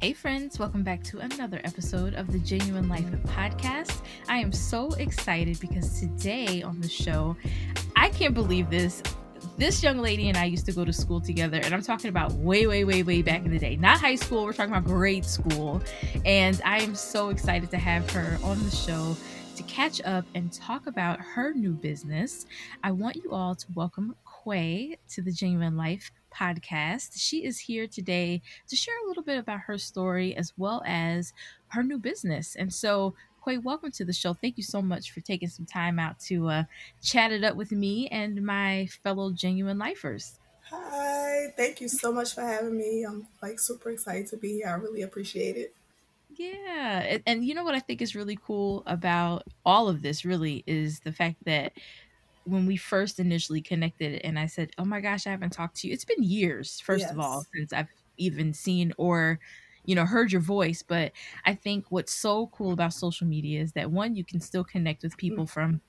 Hey, friends, welcome back to another episode of the Jennuine Life podcast. I am so excited because today on the show, I can't believe this. This young lady and I used to go to school together, and I'm talking about way, way, way, way back in the day. Not high school, we're talking about grade school. And I am so excited to have her on the show to catch up and talk about her new business. I want you all to welcome Quay to the Jennuine Life podcast. She is here today to share a little bit about her story as well as her new business. And so, Quay, welcome to the show. Thank you so much for taking some time out to uh, chat it up with me and my fellow Jennuine lifers. Hi, thank you so much for having me. I'm like super excited to be here. I really appreciate it. Yeah. And, and you know what I think is really cool about all of this, really, is the fact that when we first initially connected and I said, "Oh my gosh, I haven't talked to you." It's been years first yes. of all since I've even seen or you know heard your voice, but I think what's so cool about social media is that one you can still connect with people mm. from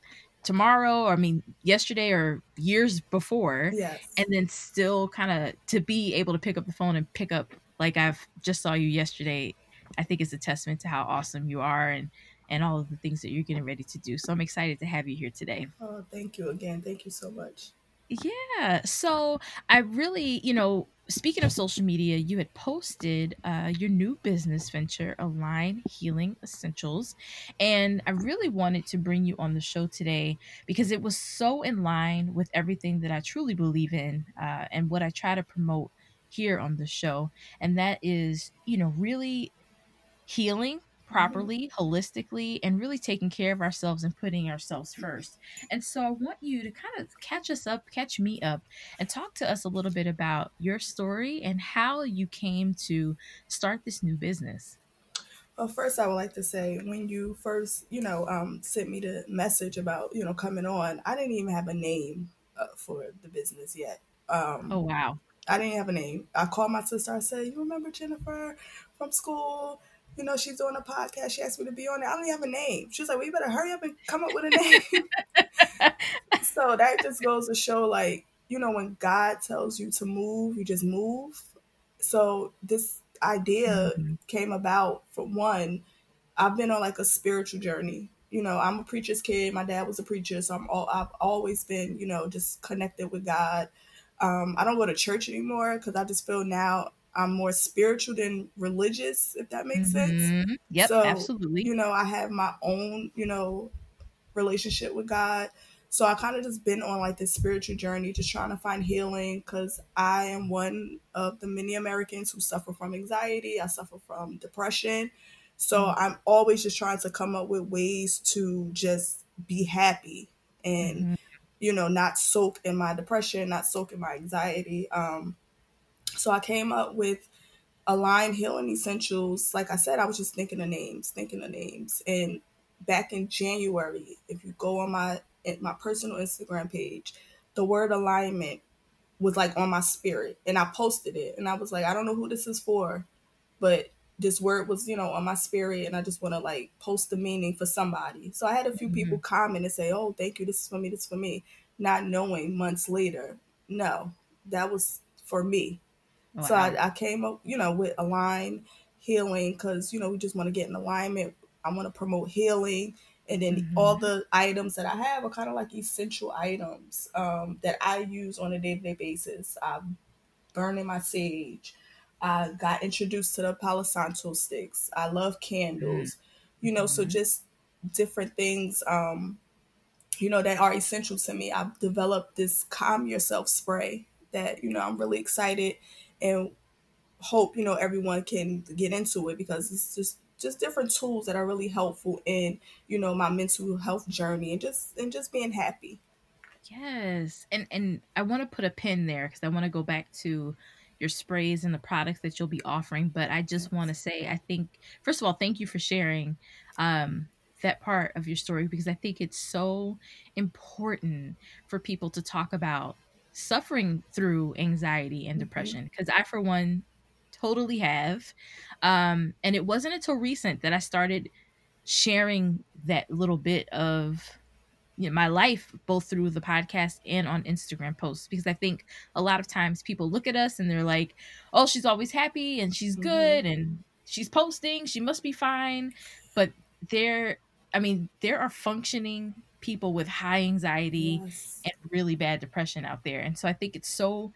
tomorrow or I mean yesterday or years before yes. and then still kind of to be able to pick up the phone and pick up like I've just saw you yesterday I think is a testament to how awesome you are and and all of the things that you're getting ready to do. So I'm excited to have you here today. Oh, thank you again. Thank you so much. Yeah. So I really, you know, speaking of social media, you had posted uh, your new business venture, Align Healing Essentials. And I really wanted to bring you on the show today because it was so in line with everything that I truly believe in uh, and what I try to promote here on the show. And that is, you know, really healing. Properly, mm-hmm. holistically, and really taking care of ourselves and putting ourselves first. And so I want you to kind of catch us up, catch me up, and talk to us a little bit about your story and how you came to start this new business. Well, first, I would like to say when you first, you know, um, sent me the message about, you know, coming on, I didn't even have a name uh, for the business yet. Um, oh, wow. I didn't have a name. I called my sister. I said, "You remember Jennifer from school?" You know, she's doing a podcast. She asked me to be on it. I don't even have a name. She's like, well, you better hurry up and come up with a name. so that just goes to show, like, you know, when God tells you to move, you just move. So this idea mm-hmm. came about for one, I've been on like a spiritual journey. You know, I'm a preacher's kid. My dad was a preacher, so I'm all I've always been, you know, just connected with God. Um, I don't go to church anymore because I just feel now I'm more spiritual than religious, if that makes mm-hmm. sense. Yep, so, absolutely. You know, I have my own, you know, relationship with God. So I kind of just been on like this spiritual journey, just trying to find healing because I am one of the many Americans who suffer from anxiety. I suffer from depression. So mm-hmm. I'm always just trying to come up with ways to just be happy and, mm-hmm. you know, not soak in my depression, not soak in my anxiety. Um, so I came up with Align Healing Essentials. Like I said, I was just thinking of names, thinking of names. And back in January, if you go on my my personal Instagram page, the word alignment was like on my spirit. And I posted it. And I was like, I don't know who this is for, but this word was, you know, on my spirit and I just want to like post the meaning for somebody. So I had a few mm-hmm. people comment and say, Oh, thank you, this is for me, this is for me. Not knowing months later, no, that was for me. Wow. So I, I, came up, you know, with align healing because you know we just want to get in alignment. I want to promote healing, and then mm-hmm. all the items that I have are kind of like essential items um, that I use on a day to day basis. I'm burning my sage. I got introduced to the Palo Santo sticks. I love candles, mm-hmm. you know, so mm-hmm. just different things, um, you know, that are essential to me. I've developed this calm yourself spray that, you know, I'm really excited and hope you know everyone can get into it because it's just just different tools that are really helpful in you know my mental health journey and just and just being happy. Yes. And and i want to put a pin there because i want to go back to your sprays and the products that you'll be offering but i just want to say i think first of all thank you for sharing um that part of your story because i think it's so important for people to talk about suffering through anxiety and mm-hmm. depression because I, for one, totally have. Um, and it wasn't until recent that I started sharing that little bit of you know, my life, both through the podcast and on Instagram posts, because I think a lot of times people look at us and they're like, "Oh, she's always happy and she's mm-hmm. good and she's posting, she must be fine. But there, I mean, there are functioning people with high anxiety yes. and really bad depression out there. And so I think it's so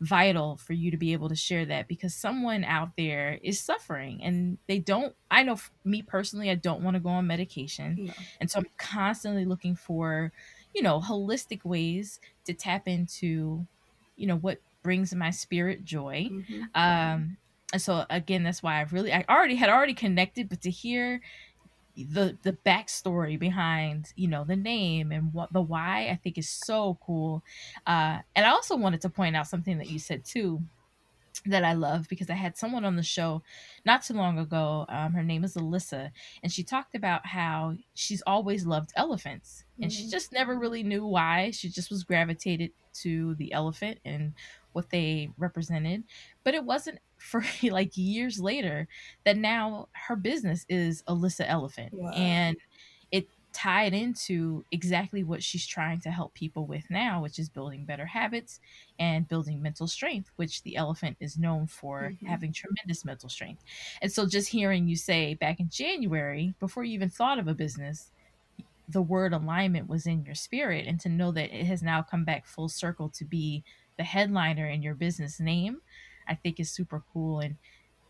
vital for you to be able to share that because someone out there is suffering and they don't i know me personally i don't want to go on medication no. and so i'm constantly looking for you know holistic ways to tap into you know what brings my spirit joy mm-hmm. um and so again that's why i've really i already had already connected but to hear the the backstory behind you know the name and what the why i think is so cool uh and i also wanted to point out something that you said too that I love because I had someone on the show not too long ago. Um, her name is Alyssa, and she talked about how she's always loved elephants, and mm-hmm. she just never really knew why. She just was gravitated to the elephant and what they represented, but it wasn't for like years later that now her business is Alyssa Elephant, wow. and it tied into exactly what she's trying to help people with now, which is building better habits and building mental strength, which the elephant is known for mm-hmm. having tremendous mental strength. And so just hearing you say back in January, before you even thought of a business, the word alignment was in your spirit, and to know that it has now come back full circle to be the headliner in your business name, I think is super cool and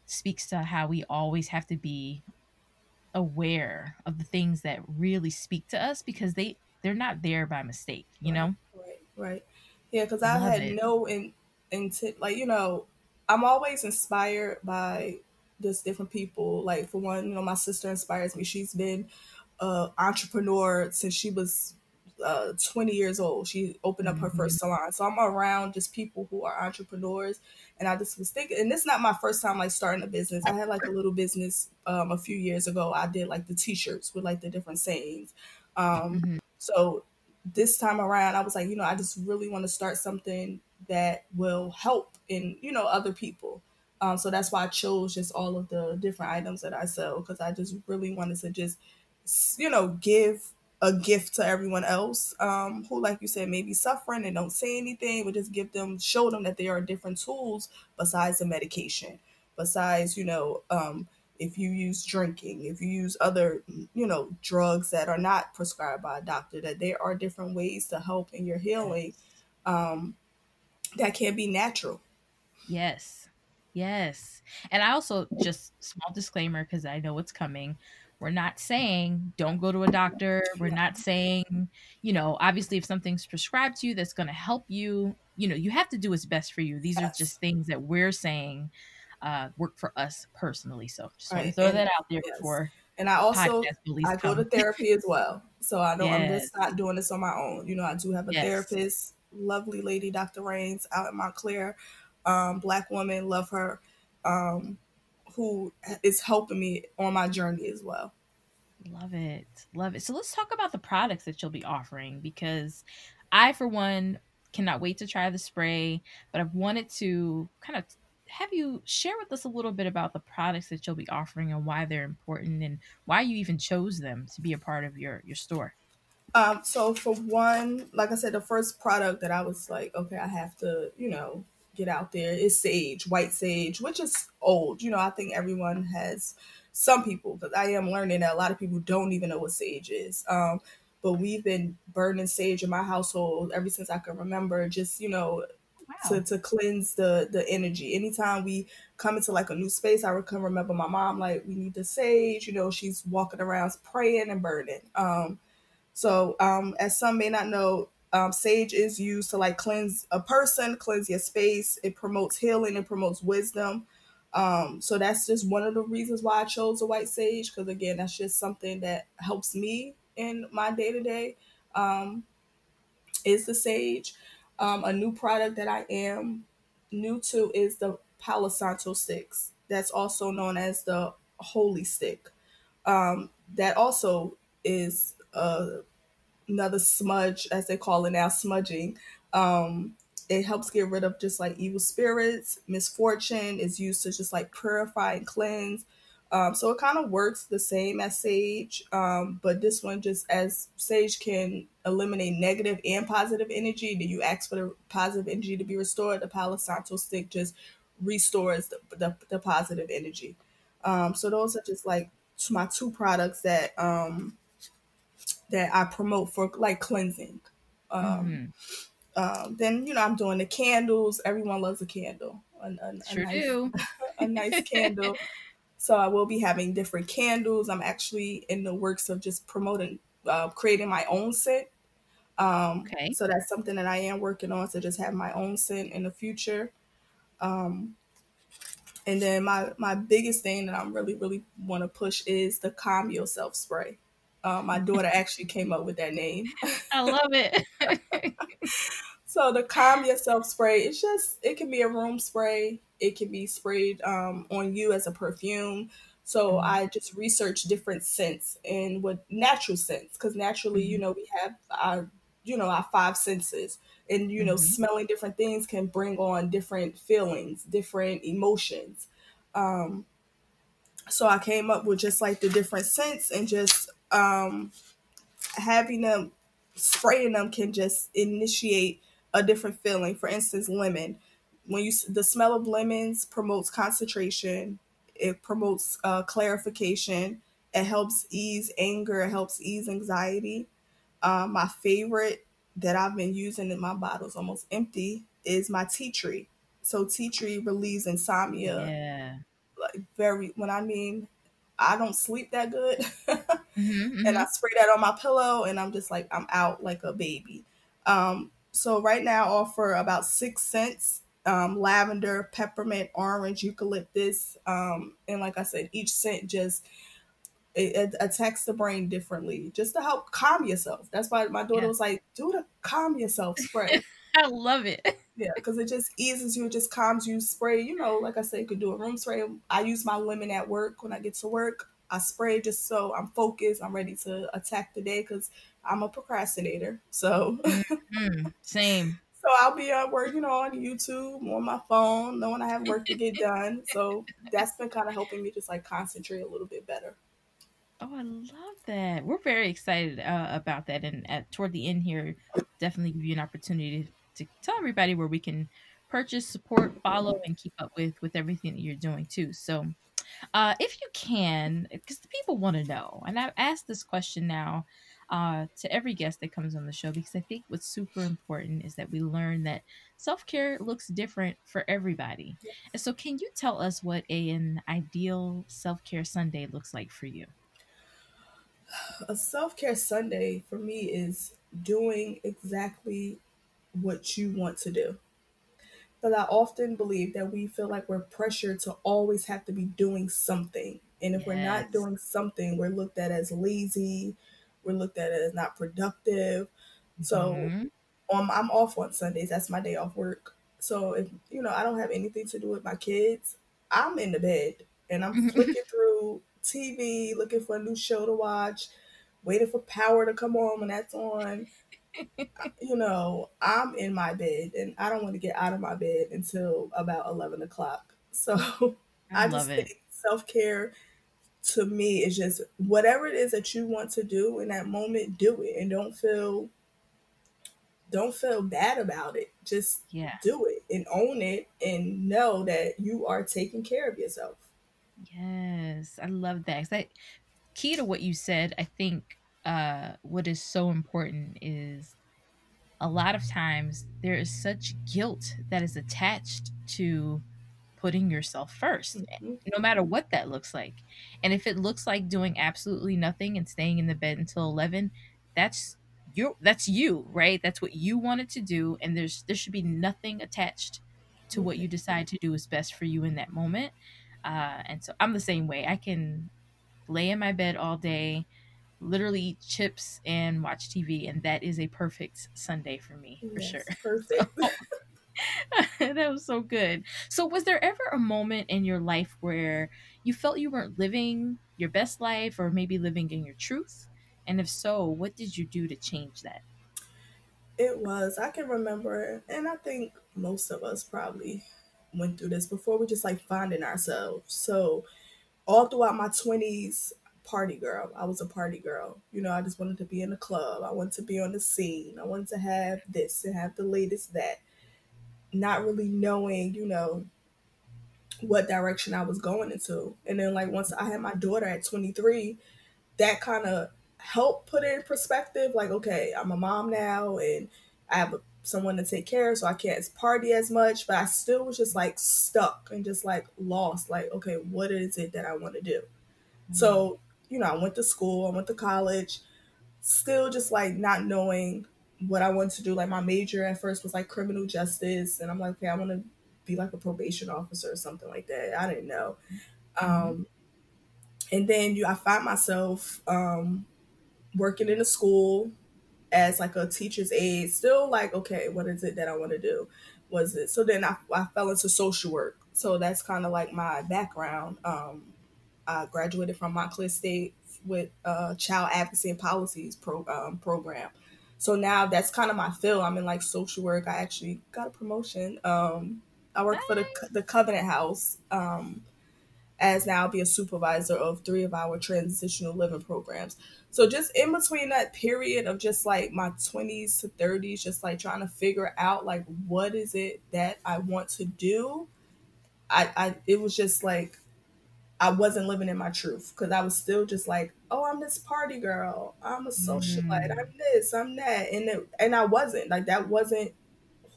speaks to how we always have to be aware of the things that really speak to us because they they're not there by mistake you right, know? Right right. Yeah because i had it. no in intent like you know i'm always inspired by just different people. Like for one you know my sister inspires me. She's been an entrepreneur since she was uh, 20 years old. She opened up her mm-hmm. first salon. So I'm around just people who are entrepreneurs. And I just was thinking, and this is not my first time like starting a business. I had like a little business um, a few years ago. I did like the t-shirts with like the different sayings. Um, mm-hmm. So this time around, I was like, you know, I just really want to start something that will help in, you know, other people. Um, so that's why I chose just all of the different items that I sell because I just really wanted to just, you know, give a gift to everyone else um, who, like you said, may be suffering and don't say anything, but just give them, show them that there are different tools besides the medication, besides, you know, um, if you use drinking, if you use other, you know, drugs that are not prescribed by a doctor, that there are different ways to help in your healing um, that can be natural. Yes. Yes. And I also just small disclaimer because I know it's coming. We're not saying don't go to a doctor. We're not saying, you know, obviously if something's prescribed to you that's going to help you, you know, you have to do what's best for you. These yes. are just things that we're saying uh, work for us personally. So just right. throw and, that out there yes. before. And I also I go to therapy as well. So I know yes. I'm just not doing this on my own. You know, I do have a therapist, lovely lady, Dr. Rains, out in Montclair, um, black woman, love her. Um, who is helping me on my journey as well. Love it. Love it. So let's talk about the products that you'll be offering because I, for one, cannot wait to try the spray, but I've wanted to kind of have you share with us a little bit about the products that you'll be offering and why they're important and why you even chose them to be a part of your your store. Um, so for one, like I said, the first product that I was like, okay, I have to, you know, get out there is sage, white sage, which is old. You know, I think everyone has some people, because I am learning that a lot of people don't even know what sage is. Um, but we've been burning sage in my household ever since I can remember, just, you know, wow. to, to cleanse the the energy. Anytime we come into like a new space, I can remember my mom like, we need the sage, you know, she's walking around praying and burning. Um, so um, as some may not know, um, sage is used to like cleanse a person, cleanse your space. It promotes healing, it promotes wisdom. Um, so that's just one of the reasons why I chose the white sage because again, that's just something that helps me in my day to day. Is the sage um, a new product that I am new to? Is the Palo Santo sticks. That's also known as the holy stick. Um, that also is a another smudge, as they call it now, smudging. Um, it helps get rid of just like evil spirits, misfortune. is used to just like purify and cleanse. Um, so it kind of works the same as sage, um, but this one just as sage can eliminate negative and positive energy. Do you ask for the positive energy to be restored? The Palo Santo stick just restores the, the, the positive energy. Um, so those are just like my two products that um, that I promote for like cleansing. Um, mm-hmm. um, then you know I'm doing the candles. Everyone loves a candle. A, a, sure a nice, do. a nice candle. So I will be having different candles. I'm actually in the works of just promoting, uh, creating my own scent. Um, okay. So that's something that I am working on to just have my own scent in the future. Um, and then my my biggest thing that I'm really really want to push is the calm yourself spray. Uh, my daughter actually came up with that name. I love it. so the calm yourself spray, it's just it can be a room spray. It can be sprayed um, on you as a perfume. So mm-hmm. I just researched different scents and what natural scents because naturally, mm-hmm. you know, we have our you know our five senses and you know mm-hmm. smelling different things can bring on different feelings different emotions um so i came up with just like the different scents and just um, having them spraying them can just initiate a different feeling. For instance, lemon. When you the smell of lemons promotes concentration, it promotes uh, clarification. It helps ease anger. It helps ease anxiety. Uh, my favorite that I've been using in my bottles almost empty is my tea tree. So tea tree relieves insomnia. Yeah. Like very when I mean I don't sleep that good. mm-hmm, mm-hmm. And I spray that on my pillow and I'm just like, I'm out like a baby. Um, so right now I offer about six scents um, lavender, peppermint, orange, eucalyptus. Um, and like I said, each scent just it, it, attacks the brain differently just to help calm yourself. That's why my daughter yeah. was like, do the calm yourself spray. I love it. Yeah, because it just eases you, it just calms you. Spray, you know, like I said, you could do a room spray. I use my lemon at work when I get to work. I spray just so I'm focused. I'm ready to attack the day because I'm a procrastinator. So mm-hmm. same. So I'll be at work, you know, on YouTube, on my phone, knowing I have work to get done. So that's been kind of helping me just like concentrate a little bit better. Oh, I love that. We're very excited uh, about that. And at toward the end here, definitely give you an opportunity to tell everybody where we can purchase, support, follow, and keep up with with everything that you're doing too. So, uh, if you can, because the people want to know, and I've asked this question now uh, to every guest that comes on the show because I think what's super important is that we learn that self care looks different for everybody. Yes. And so, can you tell us what a, an ideal self care Sunday looks like for you? A self care Sunday for me is doing exactly what you want to do. But I often believe that we feel like we're pressured to always have to be doing something. And if yes. we're not doing something, we're looked at as lazy, we're looked at as not productive. So mm-hmm. um, I'm off on Sundays. That's my day off work. So if you know I don't have anything to do with my kids, I'm in the bed and I'm flicking through TV, looking for a new show to watch, waiting for Power to come on when that's on you know, I'm in my bed and I don't want to get out of my bed until about 11 o'clock. So I, I just it. think self care to me is just whatever it is that you want to do in that moment, do it and don't feel don't feel bad about it. Just yeah. do it and own it and know that you are taking care of yourself. Yes, I love that. That key to what you said, I think uh, what is so important is a lot of times there is such guilt that is attached to putting yourself 1st mm-hmm. no matter what that looks like. And if it looks like doing absolutely nothing and staying in the bed until 11, that's you that's you, right? That's what you wanted to do and there's there should be nothing attached to what you decide to do is best for you in that moment. Uh, and so I'm the same way. I can lay in my bed all day, literally eat chips and watch TV, and that is a perfect Sunday for me for yes, sure. Perfect. So, that was so good. So, was there ever a moment in your life where you felt you weren't living your best life, or maybe living in your truth? And if so, what did you do to change that? It was. I can remember, and I think most of us probably went through this before. We just like finding ourselves. So, all throughout my twenties, party girl. I was a party girl. You know, I just wanted to be in the club. I wanted to be on the scene. I wanted to have this and have the latest that. Not really knowing, you know, what direction I was going into. And then like once I had my daughter at 23, that kind of helped put it in perspective. Like, okay, I'm a mom now and I have someone to take care of, so I can't party as much. But I still was just like stuck and just like lost. Like, okay, what is it that I want to do? Mm-hmm. So, you know, I went to school, I went to college, still just like not knowing what I wanted to do. Like my major at first was like criminal justice, and I'm like, okay, I want to be like a probation officer or something like that. I didn't know. Mm-hmm. Um, and then you, I find myself um, working in a school as like a teacher's aide. Still like, okay, what is it that I want to do? Was it so? Then I, I fell into social work. So that's kind of like my background. Um, I graduated from Montclair State with uh, Child Advocacy and Policies pro, um, program. So now that's kind of my field. I'm in like social work. I actually got a promotion. Um, I work for the the Covenant House. Um, as now I'll be a supervisor of three of our transitional living programs. So just in between that period of just like my 20s to 30s, just like trying to figure out like what is it that I want to do. I, I it was just like I wasn't living in my truth because I was still just like, oh, I'm this party girl. I'm a socialite. Mm. I'm this. I'm that. And it, and I wasn't like that. Wasn't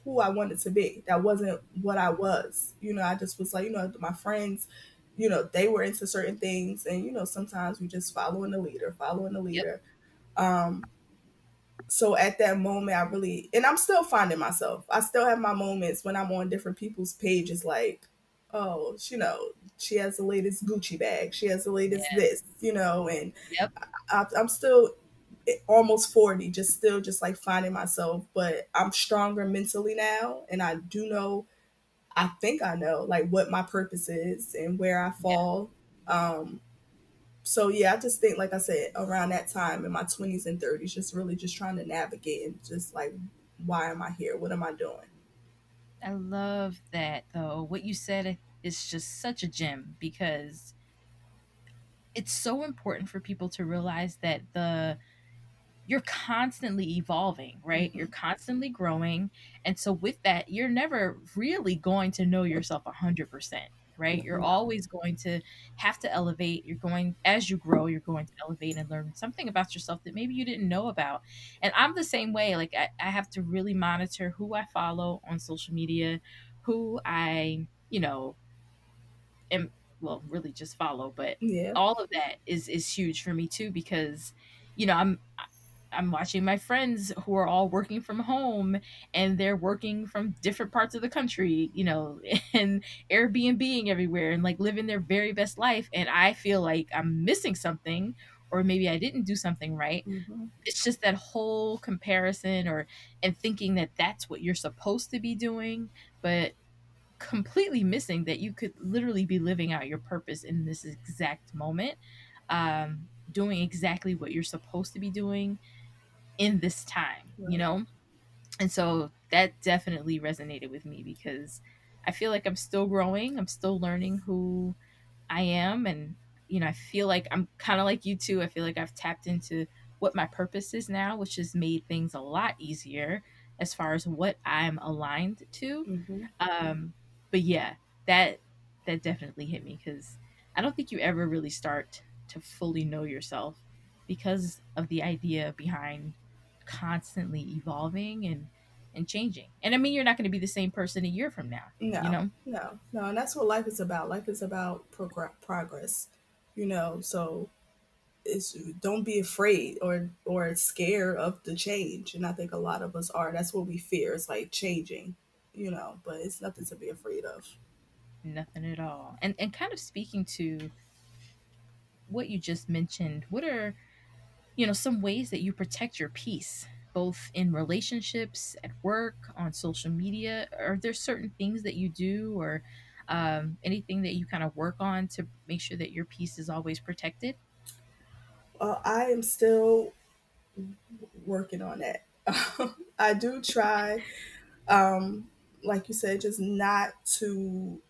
who I wanted to be. That wasn't what I was. You know, I just was like, you know, my friends, you know, they were into certain things, and you know, sometimes we just following the leader, following the leader. Yep. Um, so at that moment, I really, and I'm still finding myself. I still have my moments when I'm on different people's pages, like, oh, you know, she has the latest Gucci bag, she has the latest this, you know, and yep. I, I'm still almost 40 just still just like finding myself but i'm stronger mentally now and i do know i think i know like what my purpose is and where i fall. Yeah. um so yeah i just think like i said around that time in my 20s and 30s just really just trying to navigate and just like why am i here? What am i doing? I love that though. What you said is just such a gem because it's so important for people to realize that the you're constantly evolving, right? Mm-hmm. You're constantly growing. And so with that, you're never really going to know yourself 100%, right? You're mm-hmm. always going to have to elevate. You're going as you grow, you're going to elevate and learn something about yourself that maybe you didn't know about. And I'm the same way. Like I, I have to really monitor who I follow on social media, who I, you know, am well, really just follow, but yeah. all of that is is huge for me too because you know, I'm I'm watching my friends who are all working from home and they're working from different parts of the country, you know, and Airbnbing everywhere and like living their very best life. And I feel like I'm missing something or maybe I didn't do something right. Mm-hmm. It's just that whole comparison or and thinking that that's what you're supposed to be doing, but completely missing that you could literally be living out your purpose in this exact moment. Um, doing exactly what you're supposed to be doing in this time, right. you know? And so that definitely resonated with me because I feel like I'm still growing. I'm still learning who I am. And, you know, I feel like I'm kind of like you too. I feel like I've tapped into what my purpose is now, which has made things a lot easier as far as what I'm aligned to. Mm-hmm. Um, but yeah, that that definitely hit me because I don't think you ever really start to fully know yourself because of the idea behind constantly evolving and and changing. And I mean, you're not going to be the same person a year from now. No, you know, no, no, and that's what life is about. Life is about prog- progress. You know, so it's don't be afraid or or scared of the change. And I think a lot of us are. That's what we fear. It's like changing. You know, but it's nothing to be afraid of. Nothing at all. And and kind of speaking to what you just mentioned, what are you know some ways that you protect your peace both in relationships at work on social media are there certain things that you do or um, anything that you kind of work on to make sure that your peace is always protected well i am still working on that i do try um, like you said just not to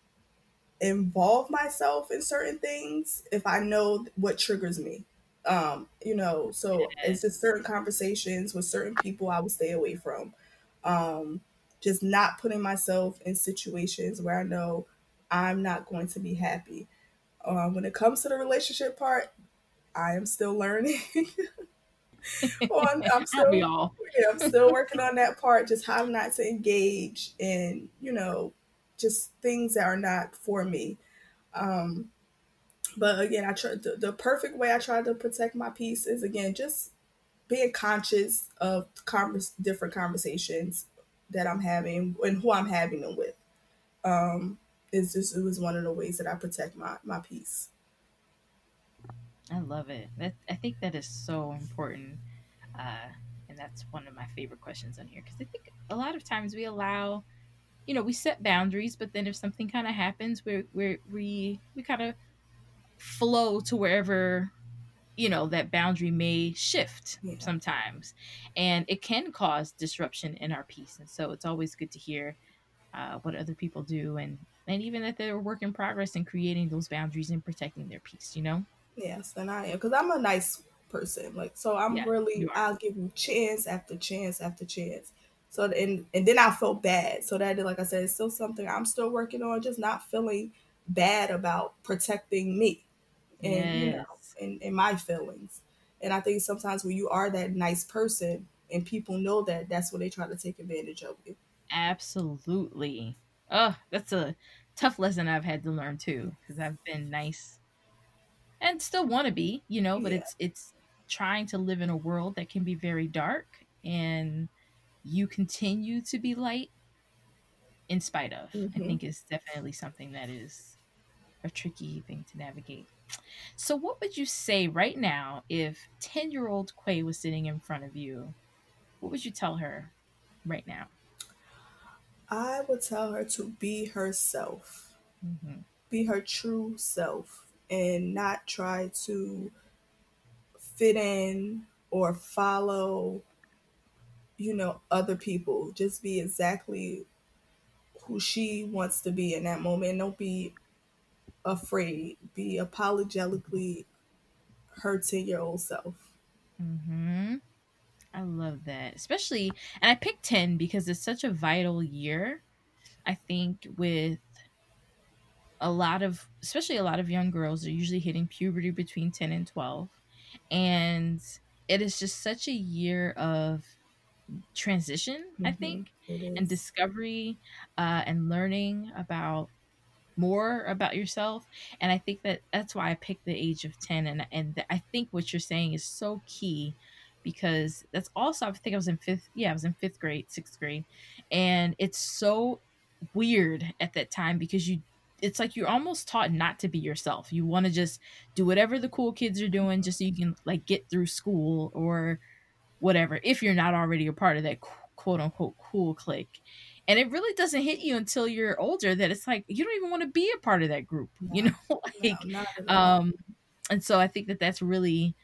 involve myself in certain things if i know what triggers me um, you know, so it's just certain conversations with certain people I would stay away from. Um, just not putting myself in situations where I know I'm not going to be happy. Um, when it comes to the relationship part, I am still learning. well, I'm, I'm still, yeah, I'm still working on that part. Just how not to engage in, you know, just things that are not for me. Um, but again, I try the, the perfect way I try to protect my peace is again just being conscious of converse, different conversations that I'm having and who I'm having them with. Um, it's just it was one of the ways that I protect my my peace. I love it. That I think that is so important, uh, and that's one of my favorite questions on here because I think a lot of times we allow, you know, we set boundaries, but then if something kind of happens, we we we we kind of flow to wherever you know that boundary may shift yeah. sometimes and it can cause disruption in our peace and so it's always good to hear uh, what other people do and and even that they're a work in progress in creating those boundaries and protecting their peace you know yes and i am because i'm a nice person like so i'm yeah, really i'll give you chance after chance after chance so and and then i felt bad so that like i said it's still something i'm still working on just not feeling bad about protecting me and yes. you know and, and my feelings. And I think sometimes when you are that nice person and people know that, that's when they try to take advantage of you. Absolutely. Oh, that's a tough lesson I've had to learn too, because I've been nice and still want to be, you know, but yeah. it's it's trying to live in a world that can be very dark and you continue to be light in spite of. Mm-hmm. I think is definitely something that is a tricky thing to navigate. So, what would you say right now if 10 year old Quay was sitting in front of you? What would you tell her right now? I would tell her to be herself, mm-hmm. be her true self, and not try to fit in or follow, you know, other people. Just be exactly who she wants to be in that moment. Don't be afraid, be apologetically her 10 year old self. Mm-hmm. I love that. Especially, and I picked 10 because it's such a vital year. I think with a lot of, especially a lot of young girls are usually hitting puberty between 10 and 12. And it is just such a year of transition, mm-hmm. I think, and discovery uh, and learning about more about yourself and i think that that's why i picked the age of 10 and and i think what you're saying is so key because that's also i think i was in fifth yeah i was in fifth grade sixth grade and it's so weird at that time because you it's like you're almost taught not to be yourself. You want to just do whatever the cool kids are doing just so you can like get through school or whatever if you're not already a part of that quote unquote cool clique. And it really doesn't hit you until you're older that it's like you don't even want to be a part of that group you know like no, um and so i think that that's really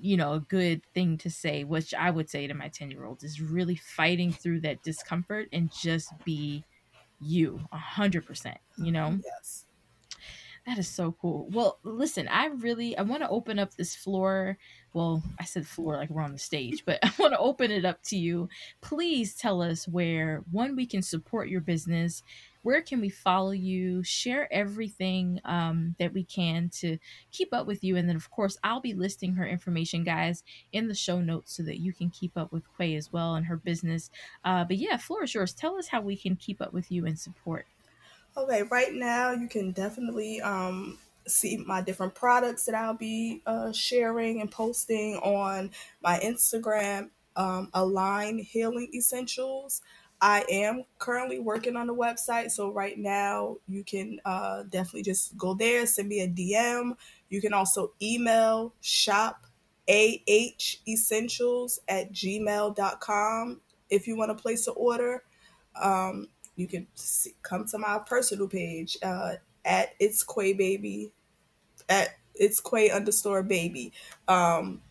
you know a good thing to say which i would say to my 10 year old is really fighting through that discomfort and just be you a hundred percent you know yes that is so cool. Well, listen, I really I want to open up this floor. Well, I said floor like we're on the stage, but I want to open it up to you. Please tell us where one we can support your business. Where can we follow you? Share everything um, that we can to keep up with you, and then of course I'll be listing her information, guys, in the show notes so that you can keep up with Quay as well and her business. Uh, but yeah, floor is yours. Tell us how we can keep up with you and support. Okay, right now you can definitely um, see my different products that I'll be uh, sharing and posting on my Instagram, um, Align Healing Essentials. I am currently working on the website, so right now you can uh, definitely just go there, send me a DM. You can also email shop ahessentials at gmail.com if you want to place an order. Um, you can see, come to my personal page uh, at it's Quay baby at it's Quay underscore baby um,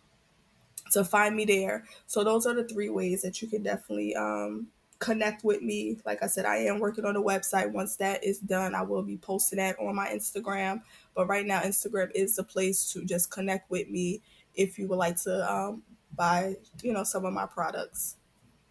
to find me there. So those are the three ways that you can definitely um, connect with me. Like I said, I am working on a website. Once that is done, I will be posting that on my Instagram. But right now, Instagram is the place to just connect with me if you would like to um, buy, you know, some of my products.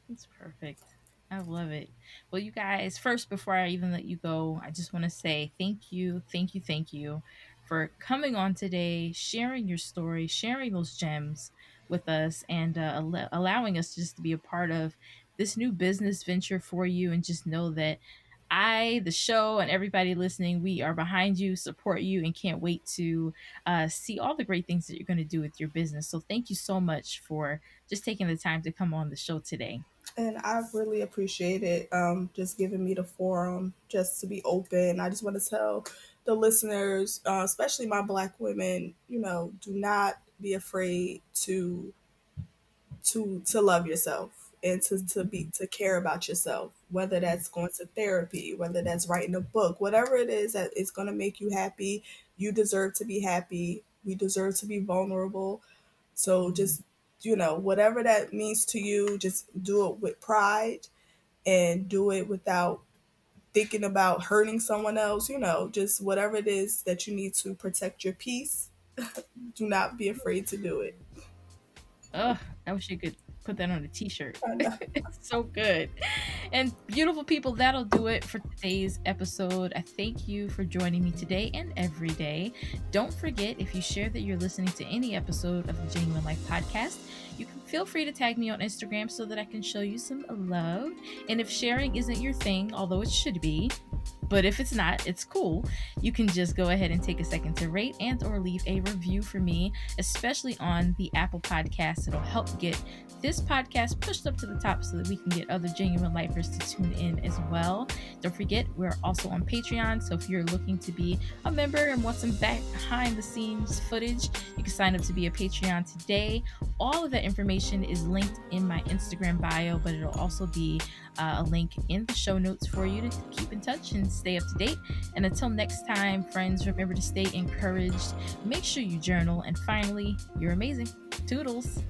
That's perfect. I love it. Well, you guys, first, before I even let you go, I just want to say thank you, thank you, thank you for coming on today, sharing your story, sharing those gems with us, and uh, al- allowing us just to be a part of this new business venture for you. And just know that I, the show, and everybody listening, we are behind you, support you, and can't wait to uh, see all the great things that you're going to do with your business. So, thank you so much for just taking the time to come on the show today. And I really appreciate it, um, just giving me the forum just to be open. I just want to tell the listeners, uh, especially my black women, you know, do not be afraid to to to love yourself and to, to be to care about yourself whether that's going to therapy whether that's writing a book whatever it is that is going to make you happy you deserve to be happy we deserve to be vulnerable. So just you know whatever that means to you just do it with pride and do it without thinking about hurting someone else you know just whatever it is that you need to protect your peace. Do not be afraid to do it. Oh, I wish you could put that on a t-shirt. Oh, it's so good. And beautiful people, that'll do it for today's episode. I thank you for joining me today and every day. Don't forget if you share that you're listening to any episode of the Jennuine Life podcast, you can feel free to tag me on Instagram so that I can show you some love. And if sharing isn't your thing, although it should be, but if it's not, it's cool. You can just go ahead and take a second to rate and or leave a review for me, especially on the Apple Podcast. It'll help get this podcast pushed up to the top so that we can get other Jennuine lifers to tune in as well. Don't forget, we're also on Patreon. So if you're looking to be a member and want some behind the scenes footage, you can sign up to be a Patreon today. All of that information is linked in my Instagram bio, but it'll also be uh, a link in the show notes for you to keep in touch and stay up to date. And until next time, friends, remember to stay encouraged. Make sure you journal. And finally, you're amazing. Toodles.